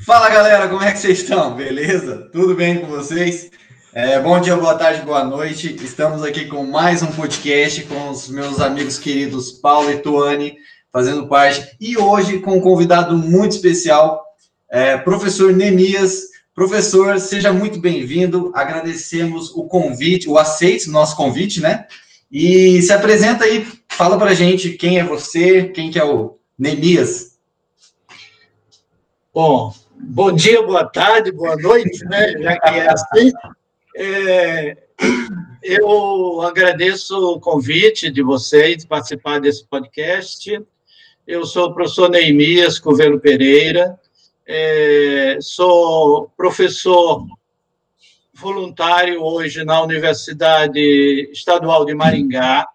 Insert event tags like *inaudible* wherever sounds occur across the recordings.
Fala galera, como é que vocês estão? Beleza? Tudo bem com vocês? É, bom dia, boa tarde, boa noite. Estamos aqui com mais um podcast com os meus amigos queridos Paulo e Tuane, fazendo parte. E hoje com um convidado muito especial, é, professor Nemias. Professor, seja muito bem-vindo. Agradecemos o convite, o aceite do nosso convite, né? E se apresenta aí, fala para gente quem é você, quem que é o Nemias. Bom, bom dia, boa tarde, boa noite, né? Já que é assim. É, eu agradeço o convite de vocês participar desse podcast. Eu sou o professor Neemias Covelho Pereira, é, sou professor voluntário hoje na Universidade Estadual de Maringá,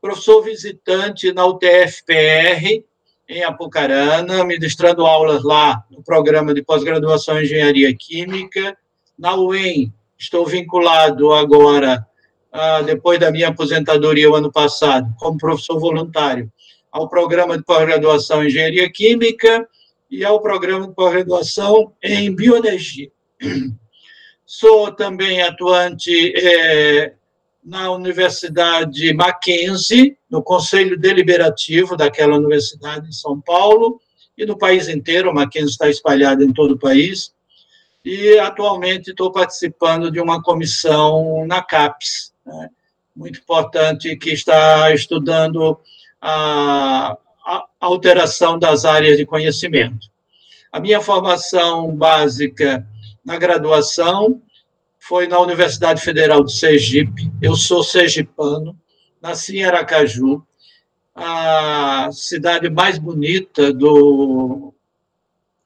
professor visitante na UTFPR, em Apucarana, ministrando aulas lá no programa de pós-graduação em Engenharia Química. Na UEM, estou vinculado agora, ah, depois da minha aposentadoria o ano passado, como professor voluntário, ao programa de pós-graduação em Engenharia Química e ao programa de pós-graduação em Bioenergia. *clears throat* Sou também atuante é, na Universidade Mackenzie, no Conselho Deliberativo daquela universidade em São Paulo e no país inteiro. A Mackenzie está espalhada em todo o país. E atualmente estou participando de uma comissão na CAPES, né, muito importante, que está estudando a, a alteração das áreas de conhecimento. A minha formação básica na graduação foi na Universidade Federal de Sergipe. Eu sou sergipano, nasci em Aracaju, a cidade mais bonita do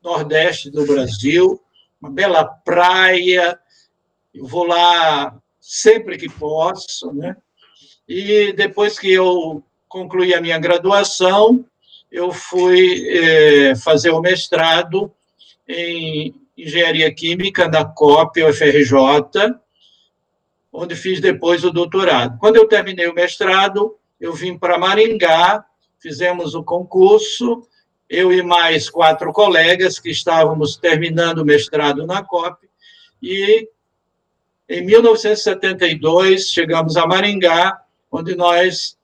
Nordeste do Brasil, uma bela praia. Eu vou lá sempre que posso, né? E depois que eu concluí a minha graduação, eu fui é, fazer o mestrado em Engenharia Química da COP, UFRJ, onde fiz depois o doutorado. Quando eu terminei o mestrado, eu vim para Maringá, fizemos o concurso, eu e mais quatro colegas que estávamos terminando o mestrado na COP, e em 1972 chegamos a Maringá, onde nós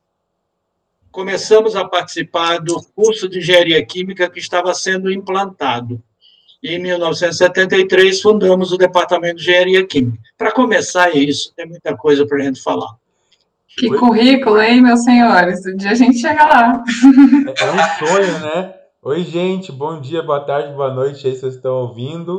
começamos a participar do curso de engenharia química que estava sendo implantado. E em 1973 fundamos o Departamento de Engenharia Química. Para começar é isso, tem muita coisa para a gente falar. Que Oi? currículo, hein, meus senhores? Um dia a gente chega lá. É um sonho, né? Oi, gente, bom dia, boa tarde, boa noite aí, vocês estão ouvindo.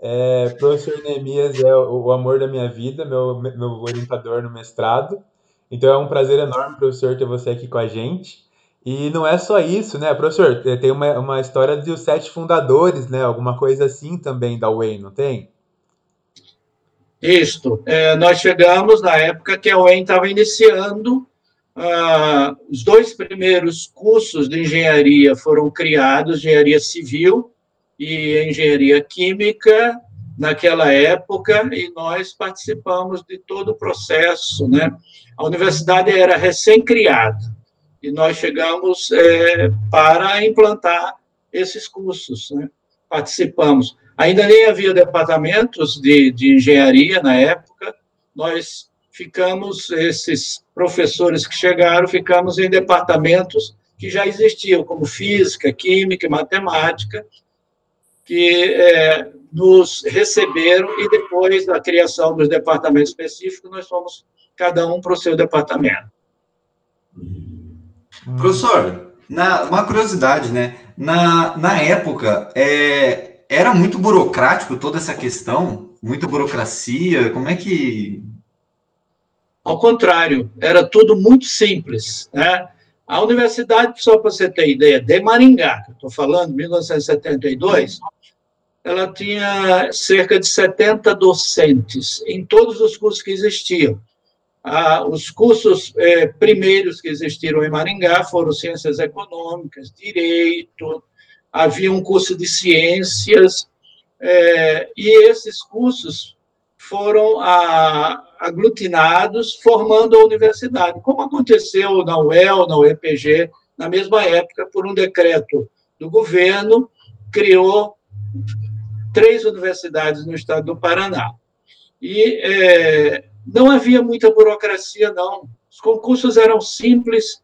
É, professor Neemias é o, o, amor da minha vida, meu, meu orientador no mestrado. Então é um prazer enorme, professor, ter você aqui com a gente. E não é só isso, né, professor? Tem uma, uma história dos sete fundadores, né? Alguma coisa assim também da UEM, não tem? Isto. É, nós chegamos na época que a UEM estava iniciando. Ah, os dois primeiros cursos de engenharia foram criados, engenharia civil e engenharia química, naquela época, e nós participamos de todo o processo, né? A universidade era recém-criada e nós chegamos é, para implantar esses cursos, né? participamos. Ainda nem havia departamentos de, de engenharia na época, nós ficamos, esses professores que chegaram, ficamos em departamentos que já existiam, como física, química e matemática, que é, nos receberam e depois da criação dos departamentos específicos, nós fomos cada um para o seu departamento. Professor, na, uma curiosidade, né? Na, na época, é, era muito burocrático toda essa questão? Muita burocracia? Como é que. Ao contrário, era tudo muito simples. Né? A universidade, só para você ter ideia, de Maringá, que estou falando, 1972, ela tinha cerca de 70 docentes em todos os cursos que existiam. Ah, os cursos eh, primeiros que existiram em Maringá foram ciências econômicas, direito, havia um curso de ciências, eh, e esses cursos foram a, aglutinados, formando a universidade, como aconteceu na UEL, na UEPG, na mesma época, por um decreto do governo, criou três universidades no estado do Paraná. E é, não havia muita burocracia, não. Os concursos eram simples,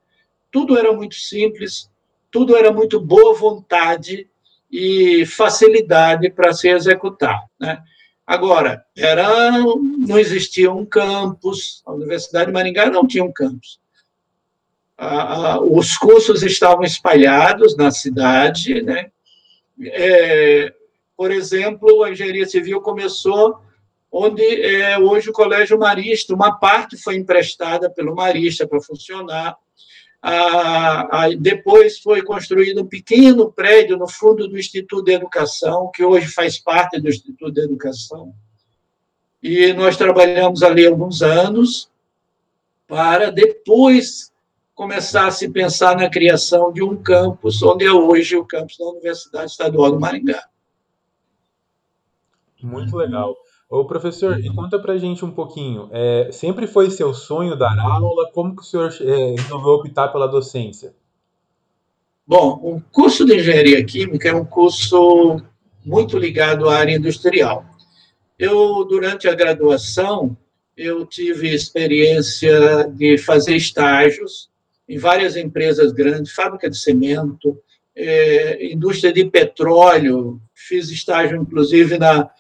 tudo era muito simples, tudo era muito boa vontade e facilidade para se executar. Né? Agora, era, não existia um campus, a Universidade de Maringá não tinha um campus. os cursos estavam espalhados na cidade, né? É, por exemplo, a engenharia civil começou onde é hoje o Colégio Marista, uma parte foi emprestada pelo Marista para funcionar. Ah, depois foi construído um pequeno prédio no fundo do Instituto de Educação, que hoje faz parte do Instituto de Educação. E nós trabalhamos ali alguns anos para depois começar a se pensar na criação de um campus, onde é hoje o campus da Universidade Estadual do Maringá. Muito legal. Ô, professor, e conta pra gente um pouquinho. É, sempre foi seu sonho dar aula? Como que o senhor é, resolveu optar pela docência? Bom, o curso de engenharia química é um curso muito ligado à área industrial. Eu, durante a graduação, eu tive experiência de fazer estágios em várias empresas grandes, fábrica de cimento, é, indústria de petróleo, fiz estágio, inclusive, na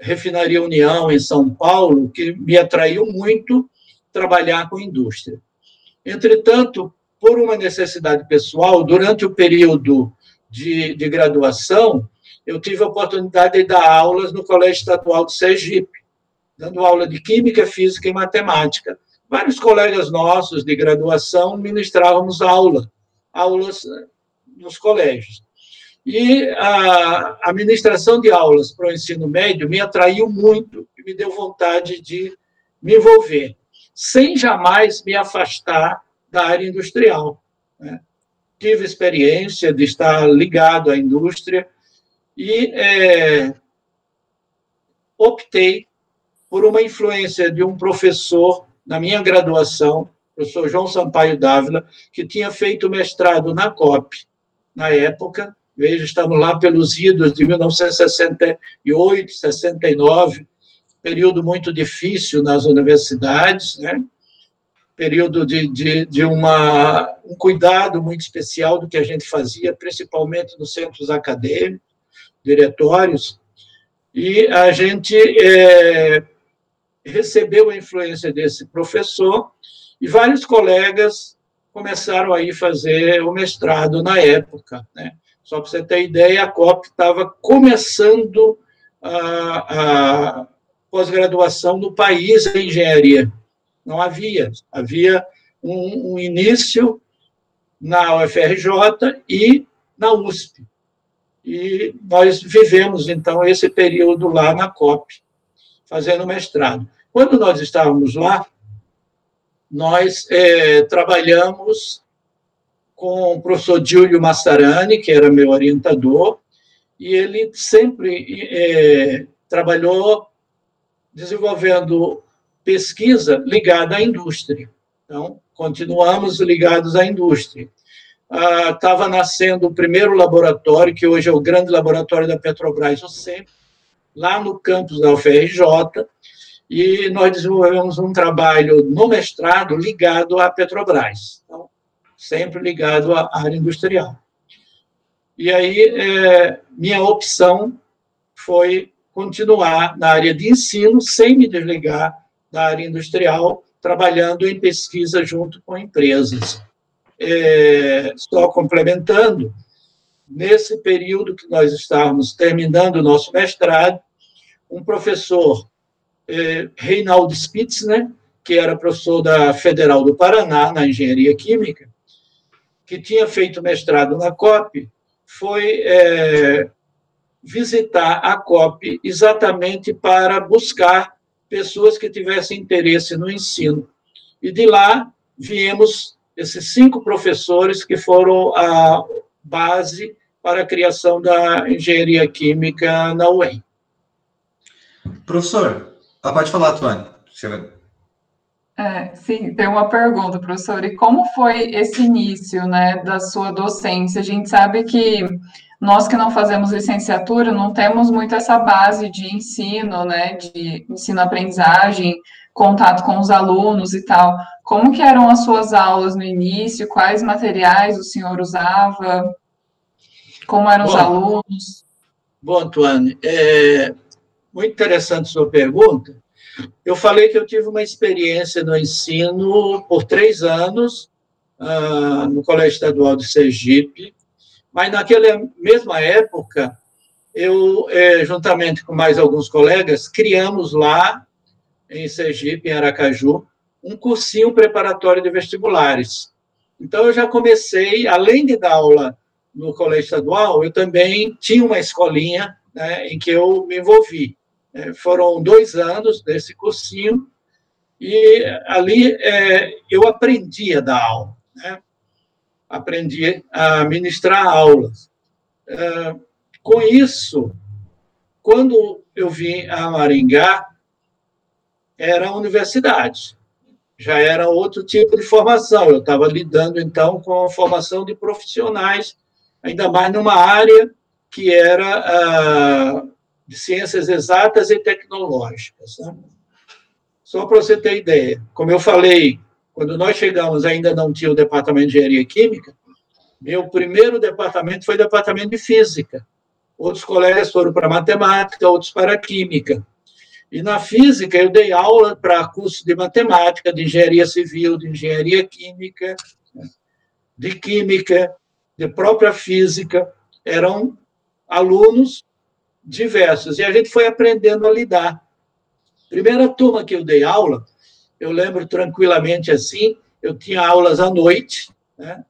Refinaria União, em São Paulo, que me atraiu muito trabalhar com indústria. Entretanto, por uma necessidade pessoal, durante o período de, de graduação, eu tive a oportunidade de dar aulas no Colégio Estadual de Sergipe, dando aula de Química, Física e Matemática. Vários colegas nossos de graduação ministrávamos aula, aulas nos colégios. E a administração de aulas para o ensino médio me atraiu muito e me deu vontade de me envolver, sem jamais me afastar da área industrial. Né? Tive experiência de estar ligado à indústria e é, optei por uma influência de um professor na minha graduação, professor João Sampaio Dávila, que tinha feito mestrado na COP, na época, Veja, estamos lá pelos idos de 1968, 69, período muito difícil nas universidades, né? período de, de, de uma, um cuidado muito especial do que a gente fazia, principalmente nos centros acadêmicos, diretórios, e a gente é, recebeu a influência desse professor e vários colegas começaram aí fazer o mestrado na época, né? Só para você ter ideia, a COP estava começando a, a pós-graduação no país em engenharia. Não havia. Havia um, um início na UFRJ e na USP. E nós vivemos, então, esse período lá na COP, fazendo mestrado. Quando nós estávamos lá, nós é, trabalhamos com o professor Giulio Massarani, que era meu orientador, e ele sempre é, trabalhou desenvolvendo pesquisa ligada à indústria. Então, continuamos ligados à indústria. Estava ah, nascendo o primeiro laboratório, que hoje é o grande laboratório da Petrobras, o lá no campus da UFRJ, e nós desenvolvemos um trabalho no mestrado ligado à Petrobras. Então, sempre ligado à área industrial. E aí, é, minha opção foi continuar na área de ensino, sem me desligar da área industrial, trabalhando em pesquisa junto com empresas. É, só complementando, nesse período que nós estávamos terminando o nosso mestrado, um professor, é, Reinaldo Spitzner, que era professor da Federal do Paraná, na Engenharia Química, que tinha feito mestrado na COP, foi é, visitar a COP exatamente para buscar pessoas que tivessem interesse no ensino. E de lá viemos esses cinco professores que foram a base para a criação da engenharia química na UEM. Professor, pode falar, Tuane. É, sim, tem uma pergunta, professor. E como foi esse início, né, da sua docência? A gente sabe que nós que não fazemos licenciatura não temos muito essa base de ensino, né, de ensino-aprendizagem, contato com os alunos e tal. Como que eram as suas aulas no início? Quais materiais o senhor usava? Como eram bom, os alunos? Bom, Tuane, é muito interessante sua pergunta. Eu falei que eu tive uma experiência no ensino por três anos uh, no Colégio Estadual de Sergipe, mas naquela mesma época, eu, é, juntamente com mais alguns colegas, criamos lá, em Sergipe, em Aracaju, um cursinho preparatório de vestibulares. Então, eu já comecei, além de dar aula no colégio estadual, eu também tinha uma escolinha né, em que eu me envolvi. É, foram dois anos desse cursinho, e ali é, eu aprendi a dar aula. Né? aprendi a ministrar aulas. É, com isso, quando eu vim a Maringá, era universidade, já era outro tipo de formação. Eu estava lidando, então, com a formação de profissionais, ainda mais numa área que era de ciências exatas e tecnológicas. Né? Só para você ter ideia, como eu falei quando nós chegamos, ainda não tinha o departamento de engenharia química. Meu primeiro departamento foi o departamento de física. Outros colegas foram para matemática, outros para química. E na física eu dei aula para curso de matemática, de engenharia civil, de engenharia química, de química, de própria física. Eram alunos diversos e a gente foi aprendendo a lidar. Primeira turma que eu dei aula eu lembro tranquilamente assim, eu tinha aulas à noite, né?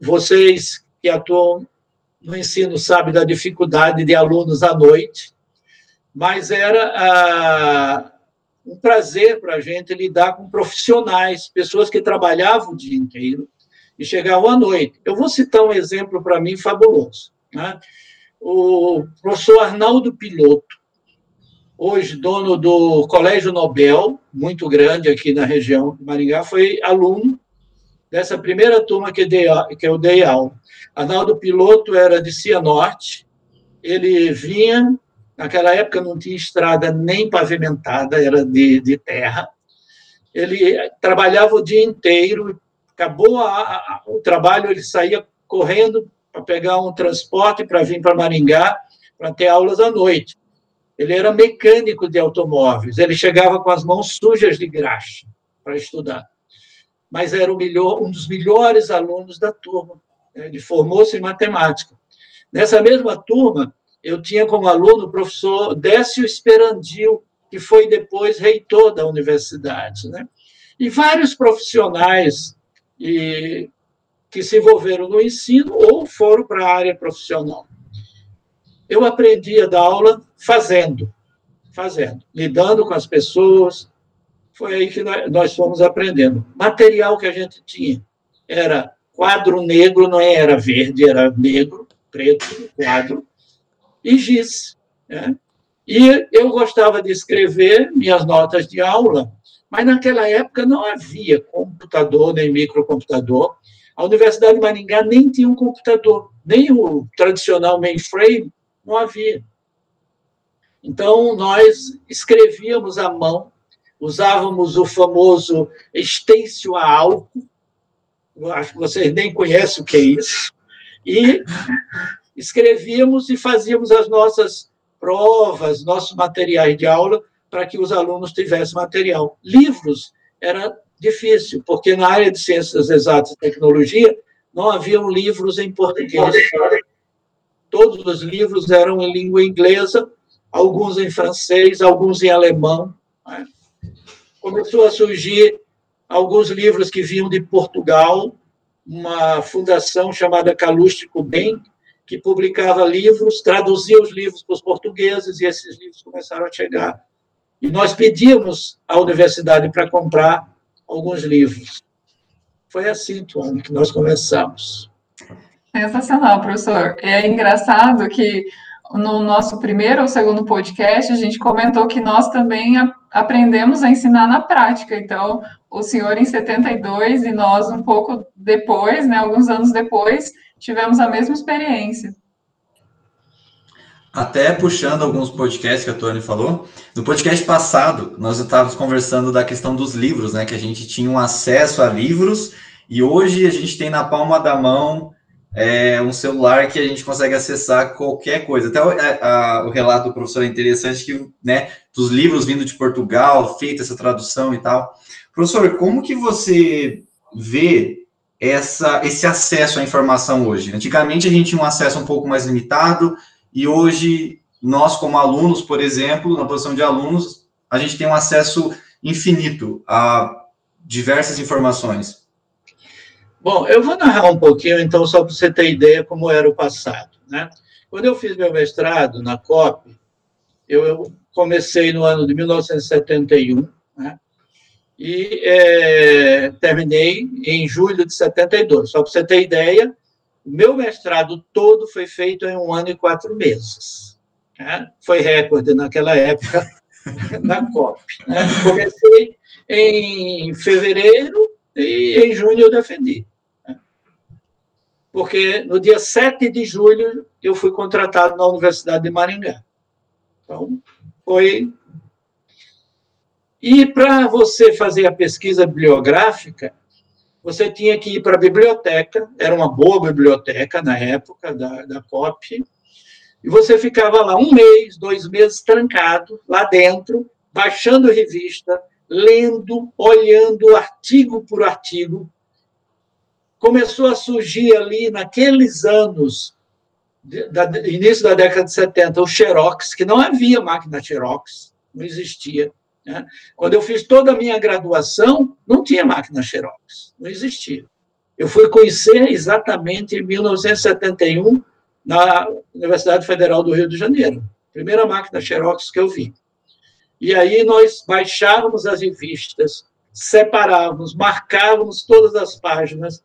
Vocês que atuam no ensino sabem da dificuldade de alunos à noite, mas era ah, um prazer para a gente lidar com profissionais, pessoas que trabalhavam o dia inteiro e chegavam à noite. Eu vou citar um exemplo para mim fabuloso. Né? O professor Arnaldo Piloto, hoje dono do Colégio Nobel, muito grande aqui na região de Maringá, foi aluno dessa primeira turma que, dei, que eu dei aula. Arnaldo Piloto era de Cianorte, ele vinha, naquela época não tinha estrada nem pavimentada, era de, de terra, ele trabalhava o dia inteiro, acabou a, a, o trabalho, ele saía correndo para pegar um transporte para vir para Maringá, para ter aulas à noite. Ele era mecânico de automóveis, ele chegava com as mãos sujas de graxa para estudar. Mas era melhor, um dos melhores alunos da turma. Né? Ele formou-se em matemática. Nessa mesma turma, eu tinha como aluno o professor Décio Esperandil, que foi depois reitor da universidade. Né? E vários profissionais e, que se envolveram no ensino ou foram para a área profissional eu aprendi a dar aula fazendo, fazendo, lidando com as pessoas. Foi aí que nós fomos aprendendo. Material que a gente tinha era quadro negro, não era verde, era negro, preto, quadro, e giz. Né? E eu gostava de escrever minhas notas de aula, mas naquela época não havia computador nem microcomputador. A Universidade de Maringá nem tinha um computador, nem o tradicional mainframe, não havia. Então, nós escrevíamos à mão, usávamos o famoso estêncil a álcool, acho que vocês nem conhecem o que é isso, e escrevíamos e fazíamos as nossas provas, nossos materiais de aula, para que os alunos tivessem material. Livros era difícil, porque na área de ciências exatas e tecnologia não haviam livros em português todos os livros eram em língua inglesa, alguns em francês, alguns em alemão. Né? Começou a surgir alguns livros que vinham de Portugal, uma fundação chamada Calústico Bem, que publicava livros, traduzia os livros para os portugueses, e esses livros começaram a chegar. E nós pedíamos à universidade para comprar alguns livros. Foi assim, Tuane, que nós começamos. Sensacional, professor. É engraçado que no nosso primeiro ou segundo podcast, a gente comentou que nós também aprendemos a ensinar na prática. Então, o senhor em 72 e nós um pouco depois, né, alguns anos depois, tivemos a mesma experiência. Até puxando alguns podcasts que a Tony falou, no podcast passado nós estávamos conversando da questão dos livros, né? Que a gente tinha um acesso a livros e hoje a gente tem na palma da mão é, um celular que a gente consegue acessar qualquer coisa. Até o, a, o relato do professor é interessante que, né, dos livros vindo de Portugal, feita essa tradução e tal. Professor, como que você vê essa, esse acesso à informação hoje? Antigamente a gente tinha um acesso um pouco mais limitado, e hoje, nós, como alunos, por exemplo, na posição de alunos, a gente tem um acesso infinito a diversas informações. Bom, eu vou narrar um pouquinho, então, só para você ter ideia como era o passado. Né? Quando eu fiz meu mestrado na COP, eu, comecei no ano de 1971, né? e é, terminei em julho de 72. Só para você ter ideia, meu mestrado todo foi feito em um ano e quatro meses. Né? Foi recorde naquela época *laughs* na COP. Né? Comecei em fevereiro e em junho eu defendi. Né? Porque no dia 7 de julho eu fui contratado na Universidade de Maringá. Então, foi. E para você fazer a pesquisa bibliográfica, você tinha que ir para a biblioteca, era uma boa biblioteca na época da, da COP, e você ficava lá um mês, dois meses trancado, lá dentro, baixando revista, lendo, olhando artigo por artigo. Começou a surgir ali, naqueles anos, da, início da década de 70, o Xerox, que não havia máquina Xerox, não existia. Né? Quando eu fiz toda a minha graduação, não tinha máquina Xerox, não existia. Eu fui conhecer exatamente em 1971 na Universidade Federal do Rio de Janeiro. Primeira máquina Xerox que eu vi. E aí nós baixávamos as revistas, separávamos, marcávamos todas as páginas,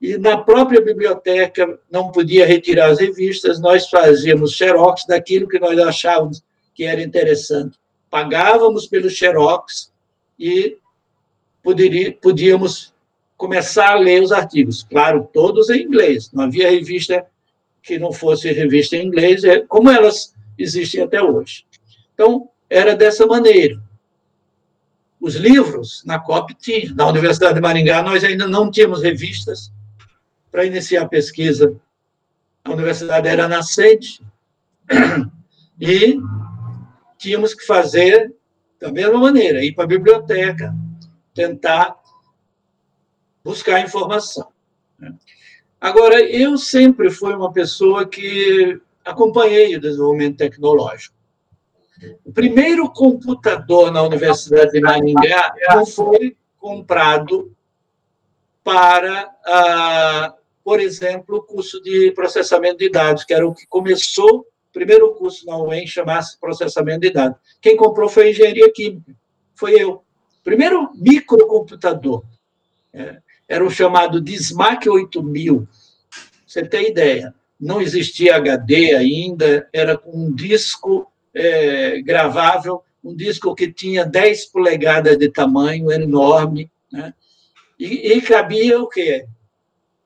e na própria biblioteca não podia retirar as revistas, nós fazíamos xerox daquilo que nós achávamos que era interessante pagávamos pelo Xerox e poderia, podíamos começar a ler os artigos. Claro, todos em inglês. Não havia revista que não fosse revista em inglês, é como elas existem até hoje. Então, era dessa maneira. Os livros, na COP, tinha. Na Universidade de Maringá, nós ainda não tínhamos revistas para iniciar a pesquisa. A universidade era nascente. *clears throat* E tínhamos que fazer da mesma maneira, ir para a biblioteca, tentar buscar informação. Né? Agora, eu sempre fui uma pessoa que acompanhei o desenvolvimento tecnológico. O primeiro computador na Universidade de Maringá não foi comprado para, ah, por exemplo, o curso de processamento de dados, que era o que começou primeiro curso na UEM chamasse processamento de dados. Quem comprou foi engenharia química, foi eu. Primeiro microcomputador. É, era o chamado Dismac 8000. Você tem ideia? Não existia HD ainda, era com um disco é, gravável, um disco que tinha 10 polegadas de tamanho, enorme, né? e, e cabia o quê?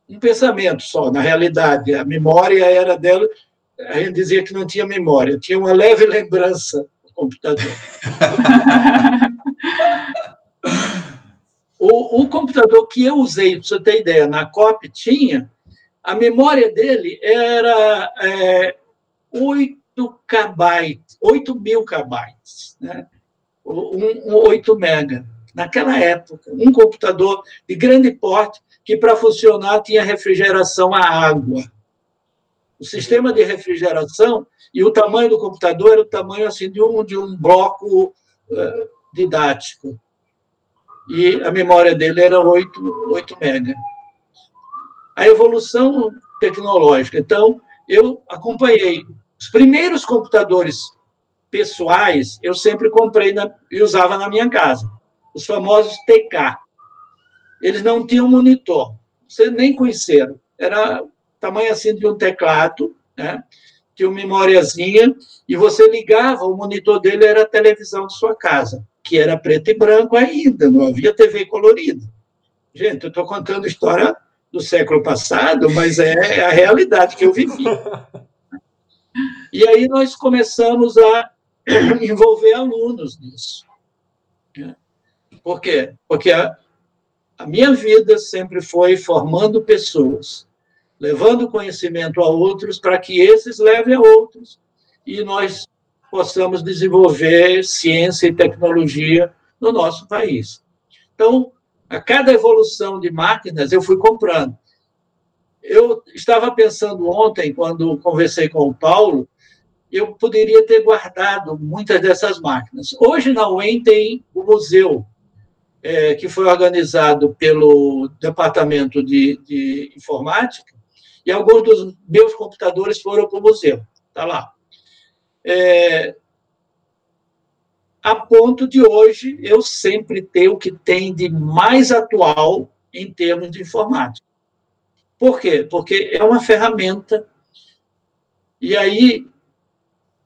Um pensamento só, na realidade. A memória era dela a gente dizia que não tinha memória, tinha uma leve lembrança do computador. *laughs* o, o, computador que eu usei, para você ter ideia, na COP tinha, a memória dele era é, 8 KB, 8 mil KB, né? um, um 8 mega. Naquela época, um computador de grande porte que, para funcionar, tinha refrigeração a água o sistema de refrigeração e o tamanho do computador era o tamanho assim de um, de um bloco uh, didático. E a memória dele era 8, 8 mega. A evolução tecnológica. Então, eu acompanhei. Os primeiros computadores pessoais eu sempre comprei na, e usava na minha casa. Os famosos TK. Eles não tinham monitor. Vocês nem conheceram. Era tamanho assim de um teclado, né? tinha uma memóriazinha, e você ligava, o monitor dele era a televisão de sua casa, que era preto e branco ainda, não havia TV colorida. Gente, eu estou contando história do século passado, mas é a realidade que eu vivi. E aí nós começamos a *clears throat* envolver alunos nisso. Por quê? Porque a, a minha vida sempre foi formando pessoas, levando conhecimento a outros para que esses levem a outros e nós possamos desenvolver ciência e tecnologia no nosso país. Então, a cada evolução de máquinas, eu fui comprando. Eu estava pensando ontem, quando conversei com o Paulo, eu poderia ter guardado muitas dessas máquinas. Hoje, na UEM, tem o museu, é, que foi organizado pelo Departamento de, de Informática, e alguns dos meus computadores foram para o museu. Está lá. É, a ponto de hoje eu sempre ter o que tem de mais atual em termos de informática. Por quê? Porque é uma ferramenta e aí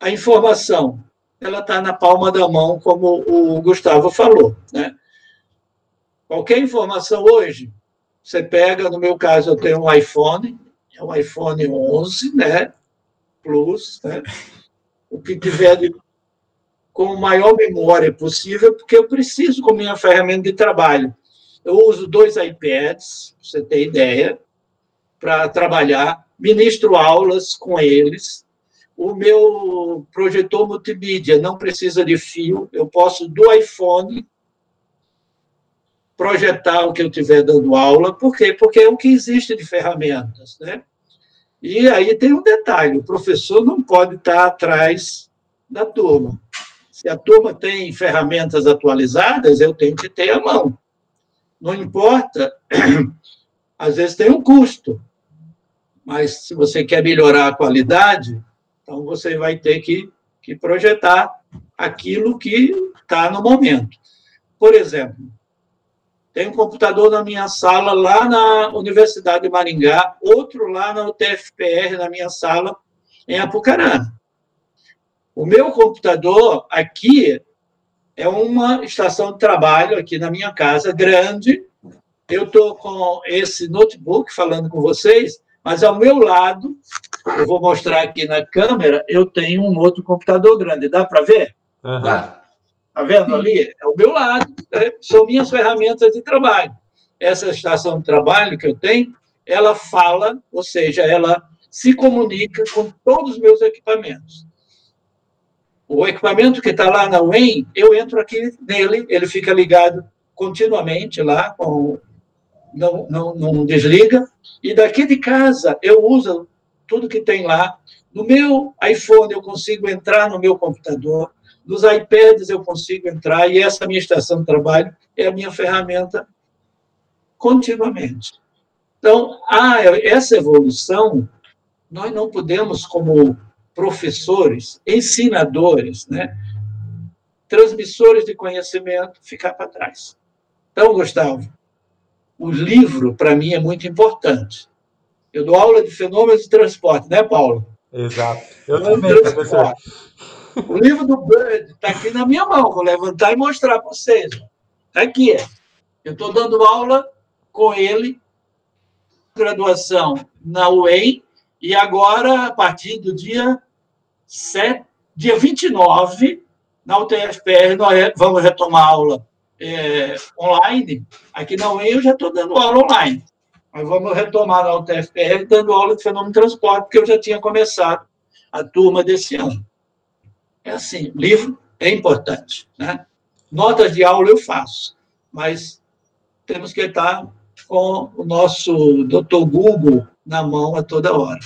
a informação ela está na palma da mão, como o Gustavo falou, né? Qualquer informação hoje, você pega, no meu caso, eu tenho um iPhone, é um iPhone 11, né? Plus, né? O que tiver de com maior memória possível, porque eu preciso com minha ferramenta de trabalho. Eu uso dois iPads, para você ter ideia, para trabalhar, ministro aulas com eles. O meu projetor multimídia não precisa de fio, eu posso do iPhone projetar o que eu estiver dando aula. Por quê? Porque é o que existe de ferramentas, né? E aí tem um detalhe: o professor não pode estar atrás da turma. Se a turma tem ferramentas atualizadas, eu tenho que ter a mão. Não importa, *clears throat* às vezes tem um custo, mas se você quer melhorar a qualidade, então você vai ter que, que projetar aquilo que está no momento. Por exemplo, tem um computador na minha sala lá na Universidade de Maringá, outro lá na UTFPR, na minha sala, em Apucarana. O meu computador aqui é uma estação de trabalho aqui na minha casa, grande. Eu estou com esse notebook falando com vocês, mas ao meu lado, eu vou mostrar aqui na câmera, eu tenho um outro computador grande. Dá para ver? Uhum. Dá. Está vendo ali? É o meu lado, né? são minhas ferramentas de trabalho. Essa estação de trabalho que eu tenho, ela fala, ou seja, ela se comunica com todos os meus equipamentos. O equipamento que está lá na UEM, eu entro aqui nele, ele fica ligado continuamente lá, com, não, não, não desliga. E daqui de casa, eu uso tudo que tem lá. No meu iPhone, eu consigo entrar no meu computador. Nos iPads, eu consigo entrar. E essa minha estação de trabalho é a minha ferramenta continuamente. Então, há essa evolução, nós não podemos, como professores, ensinadores, né? transmissores de conhecimento, ficar para trás. Então, Gustavo, o livro, para mim, é muito importante. Eu dou aula de fenômenos de transporte, né, Paulo? Exato. Eu também, professor. O livro do Bird está aqui na minha mão, vou levantar e mostrar para vocês. Está aqui. Eu estou dando aula com ele, graduação na UEM, e agora, a partir do dia 7, dia 29, na UTFPR, nós vamos retomar a aula é, online. Aqui na UEM eu já estou dando aula online. Mas vamos retomar na UTFPR dando aula de fenômeno de transporte, porque eu já tinha começado a turma desse ano. É assim, livro é importante. Né? Notas de aula eu faço, mas temos que estar com o nosso doutor Google na mão a toda hora.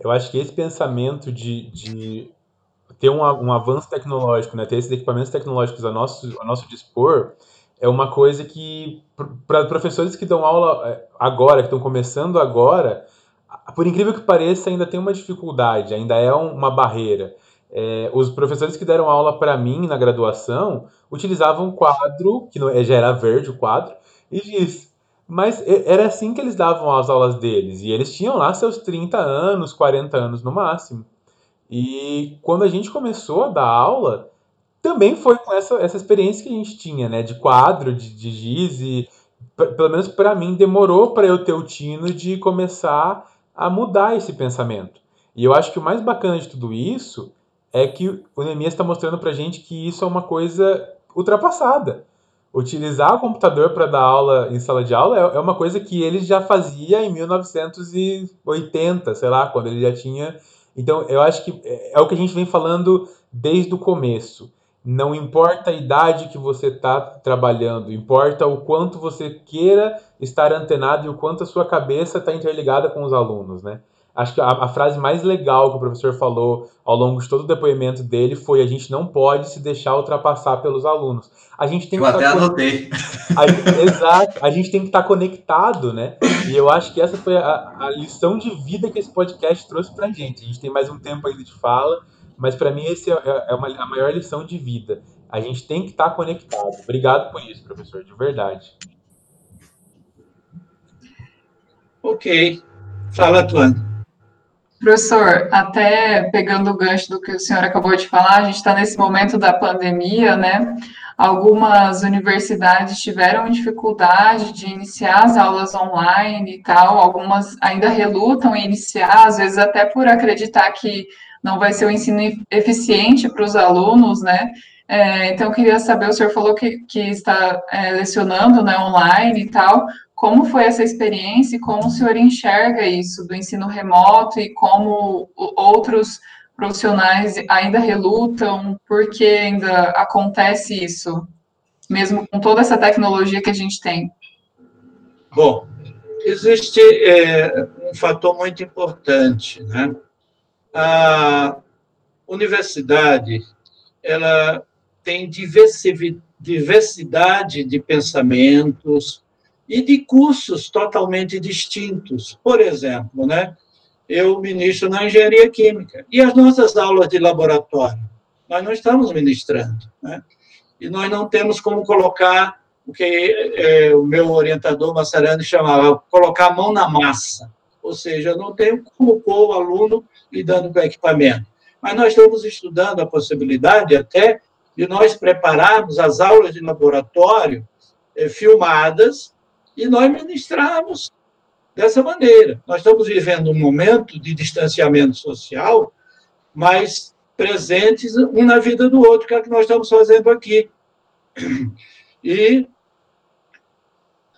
Eu acho que esse pensamento de, de ter um, um avanço tecnológico, né, ter esses equipamentos tecnológicos a nosso, a nosso dispor, é uma coisa que, para professores que dão aula é, agora, que estão começando agora, por incrível que pareça, ainda tem uma dificuldade, ainda é uma barreira. É, os professores que deram aula para mim na graduação utilizavam quadro, que não, já era verde o quadro, e diz: mas era assim que eles davam as aulas deles. E eles tinham lá seus 30 anos, 40 anos no máximo. E quando a gente começou a dar aula, também foi com essa, essa experiência que a gente tinha, né? De quadro, de, de giz e pelo menos para mim, demorou para eu ter o tino de começar a mudar esse pensamento. E eu acho que o mais bacana de tudo isso é que o Neemias está mostrando para gente que isso é uma coisa ultrapassada. Utilizar o computador para dar aula em sala de aula é, é uma coisa que ele já fazia em 1980, sei lá, quando ele já tinha. Então, eu acho que é, é o que a gente vem falando desde o começo. Não importa a idade que você está trabalhando, importa o quanto você queira estar antenado e o quanto a sua cabeça está interligada com os alunos, né? Acho que a, a, frase mais legal que o professor falou ao longo de todo o depoimento dele foi: a gente não pode se deixar ultrapassar pelos alunos. A gente tem eu que até anotei. A, exato, a gente tem que estar conectado, né? E eu acho que essa foi a, a lição de vida que esse podcast trouxe pra gente. A gente tem mais um tempo ainda de fala, mas para mim esse é, é uma, a maior lição de vida. A gente tem que estar conectado. Obrigado por isso, professor, de verdade. Ok. Fala, Tuane. Professor, até pegando o gancho do que o senhor acabou de falar, a gente está nesse momento da pandemia, né? Algumas universidades tiveram dificuldade de iniciar as aulas online e tal, algumas ainda relutam em iniciar, às vezes até por acreditar que não vai ser um ensino eficiente para os alunos, né? É, então, eu queria saber, o senhor falou que, que está é, lecionando né, online e tal, como foi essa experiência e como o senhor enxerga isso do ensino remoto e como outros profissionais ainda relutam, porque ainda acontece isso, mesmo com toda essa tecnologia que a gente tem? Bom, existe é, um fator muito importante, né? A universidade, ela tem diversidade de pensamentos, e de cursos totalmente distintos. Por exemplo, né, eu ministro na engenharia química e as nossas aulas de laboratório, nós não estamos ministrando, né? E nós não temos como colocar o que é, o meu orientador Massarani chamava colocar a mão na massa, ou seja, não tenho como pôr o aluno lidando com o equipamento. Mas nós estamos estudando a possibilidade até de nós prepararmos as aulas de laboratório eh, filmadas e nós ministramos dessa maneira. Nós estamos vivendo um momento de distanciamento social, mas presentes um na vida do outro, que é o que nós estamos fazendo aqui. E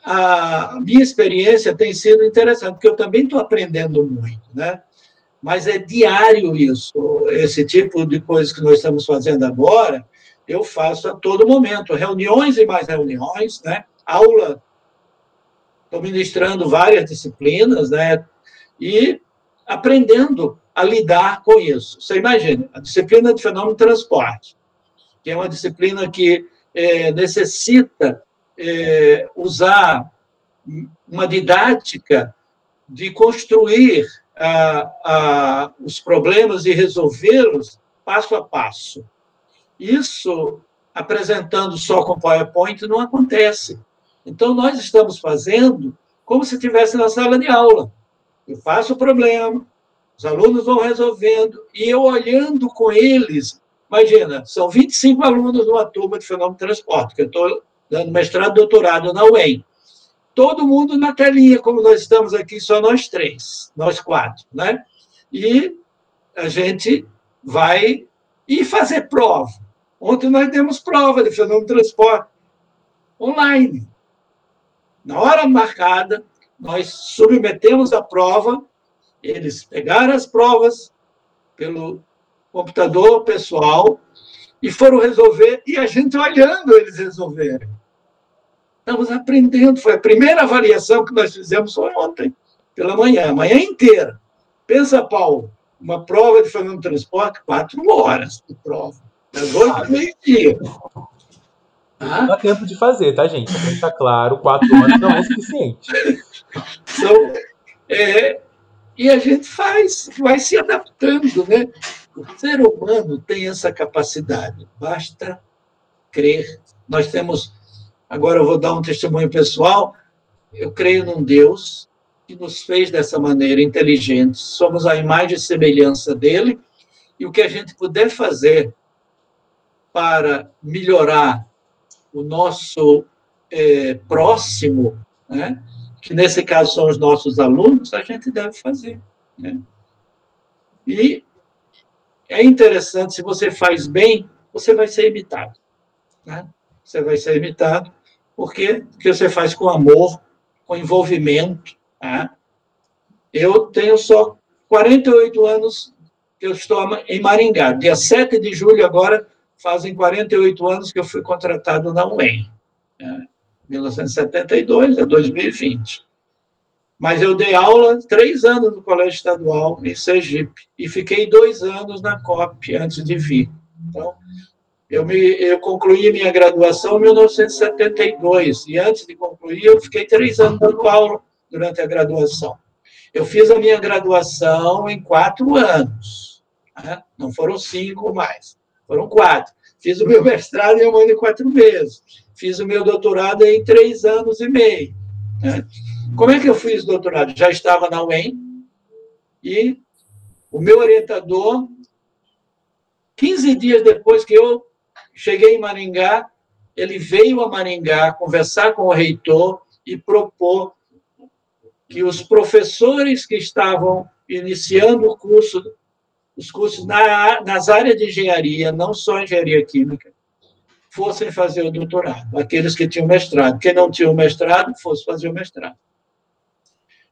a minha experiência tem sido interessante, porque eu também estou aprendendo muito, né? Mas é diário isso, esse tipo de coisa que nós estamos fazendo agora, eu faço a todo momento, reuniões e mais reuniões, né? Aula estou ministrando várias disciplinas, né? E aprendendo a lidar com isso. Você imagina, a disciplina de fenômeno de transporte, que é uma disciplina que é, necessita é, usar uma didática de construir os problemas e resolvê-los passo a passo. Isso, apresentando só com PowerPoint, não acontece. Então, nós estamos fazendo como se estivesse na sala de aula. Eu faço o problema, os alunos vão resolvendo, e eu olhando com eles. Imagina, são 25 alunos numa turma de fenômeno de transporte, que eu estou dando mestrado e doutorado na UEM. Todo mundo na telinha, como nós estamos aqui, só nós três, nós quatro, né? E a gente vai e fazer prova. Ontem nós demos prova de fenômeno de transporte online. Na hora marcada, nós submetemos a prova, eles pegaram as provas pelo computador pessoal e foram resolver, e a gente olhando eles resolverem. Estamos aprendendo, foi a primeira avaliação que nós fizemos foi ontem, pela manhã, a manhã inteira. Pensa, Paulo, uma prova de fazer um transporte, quatro horas de prova, das oito meio-dia. Ah. Dá tempo de fazer, tá, gente? Pra deixar claro, quatro anos não é suficiente. *laughs* Então, é, e a gente faz, vai se adaptando, né? O ser humano tem essa capacidade, basta crer. Nós temos, agora eu vou dar um testemunho pessoal, eu creio num Deus que nos fez dessa maneira inteligente, somos a imagem e semelhança dele, e o que a gente puder fazer para melhorar o nosso é, próximo, né? que nesse caso são os nossos alunos, a gente deve fazer. Né? E é interessante, se você faz bem, você vai ser imitado. Né? Você vai ser imitado, porque, porque você faz com amor, com envolvimento. Né? Eu tenho só 48 anos que eu estou em Maringá. Dia 7 de julho, agora, fazem 48 anos que eu fui contratado na UEM. Né? 1972 a 2020. Mas eu dei aula três anos no Colégio Estadual, em Sergipe, e fiquei dois anos na COP antes de vir. Então, eu, me, eu concluí minha graduação em 1972, e antes de concluir, eu fiquei três anos dando aula durante a graduação. Eu fiz a minha graduação em quatro anos, né? não foram cinco mais, foram quatro. Fiz o meu *laughs* mestrado em um ano e quatro meses. Fiz o meu doutorado em três anos e meio. Né? Como é que eu fiz doutorado? Já estava na UEM e o meu orientador, 15 dias depois que eu cheguei em Maringá, ele veio a Maringá conversar com o reitor e propor que os professores que estavam iniciando o curso, os cursos na, nas áreas de engenharia, não só engenharia química, fossem fazer o doutorado. Aqueles que tinham mestrado. Quem não tinha o mestrado, fosse fazer o mestrado.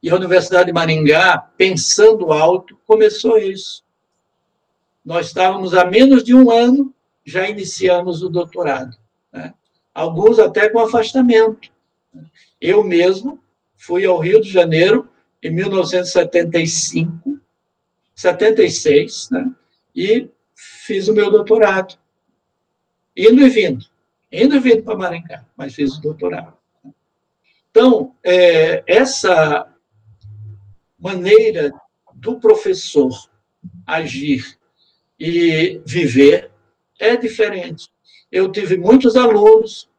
E a Universidade de Maringá, pensando alto, começou isso. Nós estávamos há menos de um ano, já iniciamos o doutorado. Né? Alguns até com afastamento. Eu mesmo fui ao Rio de Janeiro em 1975, 76, né? e fiz o meu doutorado. Indo e vindo. Indo e vindo para Maringá, mas fiz o doutorado. Então, é, essa maneira do professor agir e viver é diferente. Eu tive muitos alunos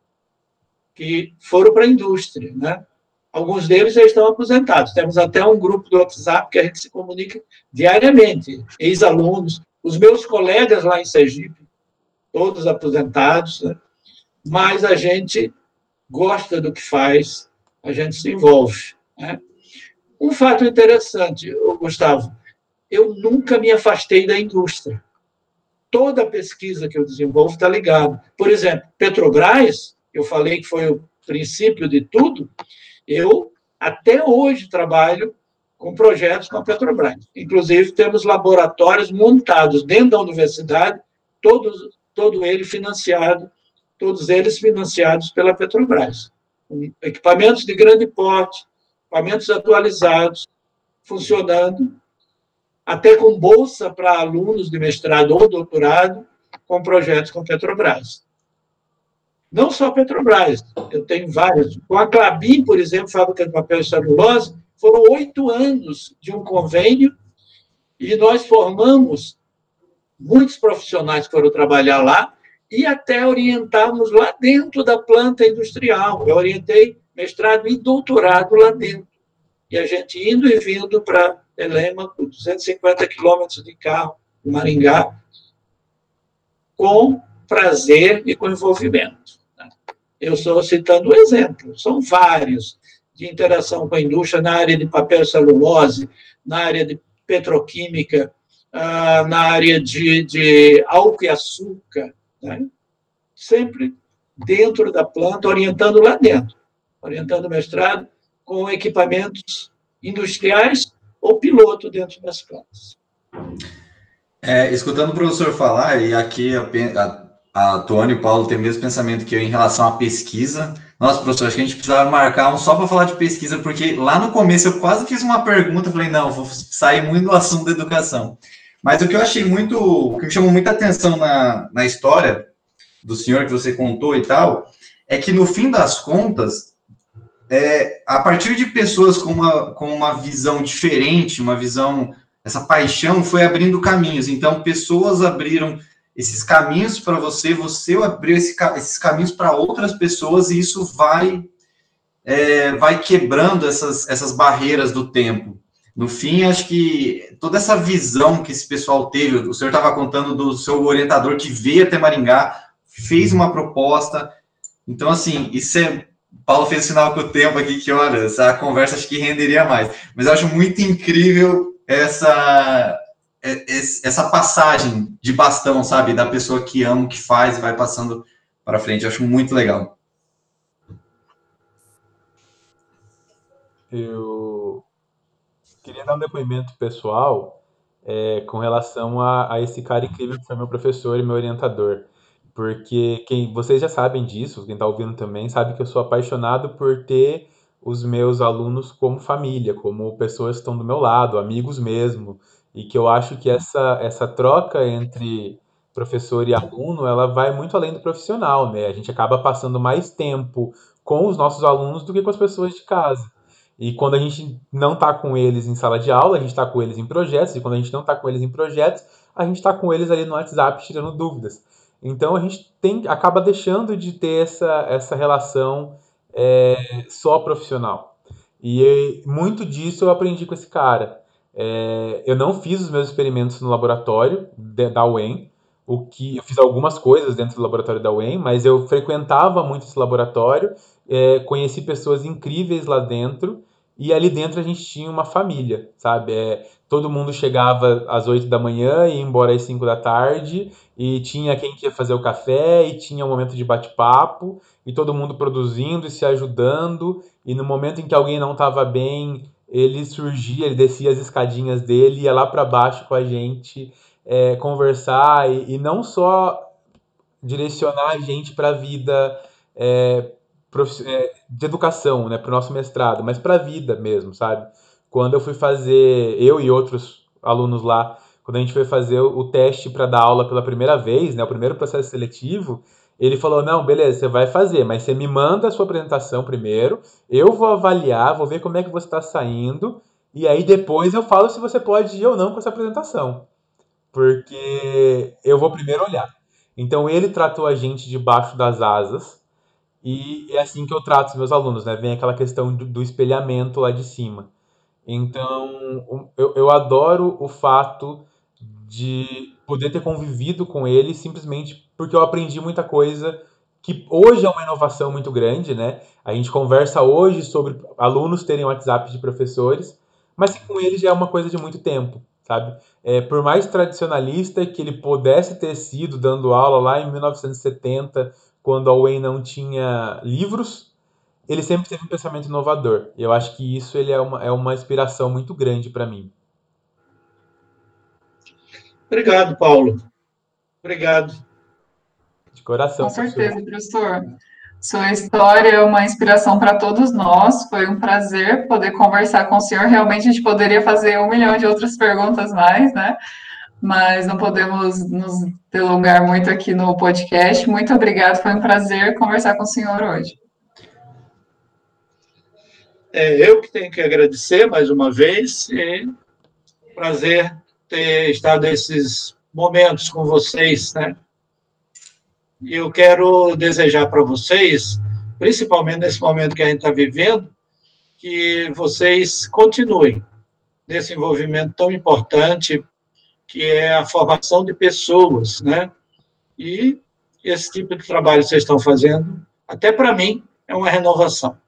que foram para a indústria, né? Alguns deles já estão aposentados. Temos até um grupo do WhatsApp que a gente se comunica diariamente, ex-alunos, os meus colegas lá em Sergipe, todos aposentados, né? mas a gente gosta do que faz, a gente se envolve. Né? Um fato interessante, Gustavo, eu nunca me afastei da indústria. Toda pesquisa que eu desenvolvo está ligada. Por exemplo, Petrobras, eu falei que foi o princípio de tudo, eu até hoje trabalho com projetos com a Petrobras. Inclusive, temos laboratórios montados dentro da universidade, todos, todo ele financiado, todos eles financiados pela Petrobras. Equipamentos de grande porte, equipamentos atualizados, funcionando, até com bolsa para alunos de mestrado ou doutorado, com projetos com Petrobras. Não só Petrobras, eu tenho vários. Com a Clabin, por exemplo, fábrica de papel e celulose, foram oito anos de um convênio e nós formamos muitos profissionais que foram trabalhar lá e até orientamos lá dentro da planta industrial. Eu orientei mestrado e doutorado lá dentro. E a gente indo e vindo para Telêmaco, 250 quilômetros de carro, em Maringá, com prazer e com envolvimento. Eu estou citando um exemplo, são vários, de interação com a indústria na área de papel celulose, na área de petroquímica, ah, na área de, de álcool e açúcar, né? sempre dentro da planta, orientando lá dentro orientando o mestrado, com equipamentos industriais ou piloto dentro das plantas. É, escutando o professor falar, e aqui a, a Tony e o Paulo têm o mesmo pensamento que eu em relação à pesquisa. Nossa, professor, acho que a gente precisava marcar um só para falar de pesquisa, porque lá no começo eu quase fiz uma pergunta, falei, não, vou sair muito do assunto da educação. Mas o que eu achei muito, o que me chamou muita atenção na, na história do senhor que você contou e tal, é que no fim das contas, é, a partir de pessoas com uma, com uma visão diferente, uma visão, essa paixão foi abrindo caminhos. Então, pessoas abriram esses caminhos para você, você abriu esse, esses caminhos para outras pessoas, e isso vai, é, vai quebrando essas, essas barreiras do tempo. No fim, acho que toda essa visão que esse pessoal teve, o senhor estava contando do seu orientador que veio até Maringá, fez uma proposta. Então, assim, isso é Paulo fez sinal com o tempo aqui que, olha, essa conversa acho que renderia mais. Mas eu acho muito incrível essa, essa passagem de bastão, sabe? Da pessoa que ama, que faz e vai passando para frente. Eu acho muito legal. Eu queria dar um depoimento pessoal é, com relação a, a, esse cara incrível que foi meu professor e meu orientador. Porque quem vocês já sabem disso, quem está ouvindo também, sabe que eu sou apaixonado por ter os meus alunos como família, como pessoas que estão do meu lado, amigos mesmo, e que eu acho que essa, essa troca entre professor e aluno, ela vai muito além do profissional, né? A gente acaba passando mais tempo com os nossos alunos do que com as pessoas de casa. E quando a gente não está com eles em sala de aula, a gente está com eles em projetos, e quando a gente não está com eles em projetos, a gente está com eles ali no WhatsApp tirando dúvidas. Então a gente tem, acaba deixando de ter essa, essa relação é, só profissional. E muito disso eu aprendi com esse cara. É, eu não fiz os meus experimentos no laboratório de, da UEM, o que eu fiz algumas coisas dentro do laboratório da UEM, mas eu frequentava muito esse laboratório, é, conheci pessoas incríveis lá dentro e ali dentro a gente tinha uma família, sabe? É, todo mundo chegava às 8 da manhã e ia embora às 5 da tarde, e tinha quem ia fazer o café, e tinha um momento de bate-papo, e todo mundo produzindo e se ajudando, e no momento em que alguém não estava bem, ele surgia, ele descia as escadinhas dele, ia lá para baixo com a gente é, conversar, e, e, não só direcionar a gente para a vida é, é, de educação, né, para o nosso mestrado, mas para a vida mesmo, sabe? Quando eu fui fazer, eu e outros alunos lá, quando a gente foi fazer o teste para dar aula pela primeira vez, né, o primeiro processo seletivo, ele falou: Não, beleza, você vai fazer, mas você me manda a sua apresentação primeiro, eu vou avaliar, vou ver como é que você está saindo, e aí depois eu falo se você pode ir ou não com essa apresentação. Porque eu vou primeiro olhar. Então ele tratou a gente debaixo das asas, e é assim que eu trato os meus alunos, né? Vem aquela questão do, espelhamento lá de cima. Então, eu, eu adoro o fato de poder ter convivido com ele simplesmente porque eu aprendi muita coisa que hoje é uma inovação muito grande, né? A gente conversa hoje sobre alunos terem WhatsApp de professores, mas que com ele já é uma coisa de muito tempo, sabe? É, por mais tradicionalista que ele pudesse ter sido dando aula lá em 1970 quando a Wayne não tinha livros, ele sempre teve um pensamento inovador. E eu acho que isso ele é, uma, é uma inspiração muito grande para mim. Obrigado, Paulo. Obrigado. De coração. Com certeza, professor. Sua história é uma inspiração para todos nós. Foi um prazer poder conversar com o senhor. Realmente a gente poderia fazer um milhão de outras perguntas mais, né? mas não podemos nos delongar muito aqui no podcast. Muito obrigado, foi um prazer conversar com o senhor hoje. É, eu que tenho que agradecer mais uma vez e prazer ter estado esses momentos com vocês, né? E eu quero desejar para vocês, principalmente nesse momento que a gente está vivendo, que vocês continuem nesse envolvimento tão importante que é a formação de pessoas, né? E esse tipo de trabalho que vocês estão fazendo, até para mim, é uma renovação.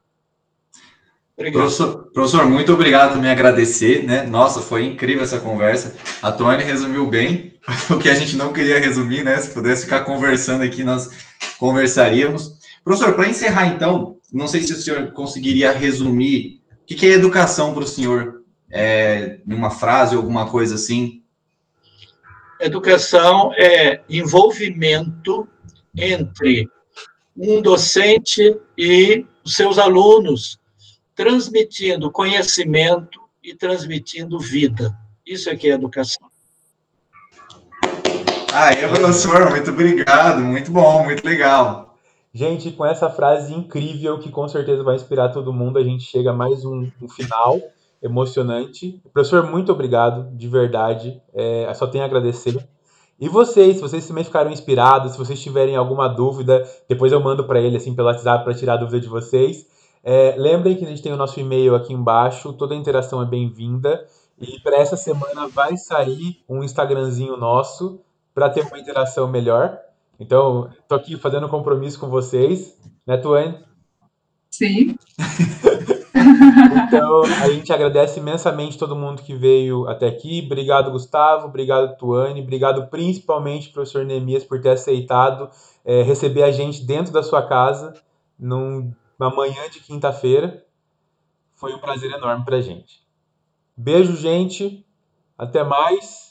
Obrigado. Professor, professor, muito obrigado por me agradecer, né? Nossa, foi incrível essa conversa. A Tony resumiu bem *laughs* o que a gente não queria resumir, né? Se pudesse ficar conversando aqui, nós conversaríamos. Professor, para encerrar então, não sei se o senhor conseguiria resumir o que é educação para o senhor, é, em uma frase, alguma coisa assim, Educação é envolvimento entre um docente e os seus alunos, transmitindo conhecimento e transmitindo vida. Isso é que é educação. Ah, é, professor, *laughs* muito obrigado, muito bom, muito legal. Gente, com essa frase incrível que com certeza vai inspirar todo mundo, a gente chega a mais um, um final emocionante. Professor, muito obrigado, de verdade. É, só tenho a agradecer. E vocês, se vocês também ficaram inspirados, se vocês tiverem alguma dúvida, depois eu mando para ele assim pelo WhatsApp para tirar a dúvida de vocês. É, lembrem que a gente tem o nosso e-mail aqui embaixo, toda interação é bem-vinda. E para essa semana vai sair um Instagramzinho nosso para ter uma interação melhor. Então, estou aqui fazendo um compromisso com vocês, né, Tuane? Sim. *laughs* então, a gente agradece imensamente todo mundo que veio até aqui. Obrigado, Gustavo. Obrigado, Tuane. Obrigado principalmente, professor Neemias, por ter aceitado é, receber a gente dentro da sua casa numa manhã de quinta-feira. Foi um prazer enorme para a gente. Beijo, gente. Até mais.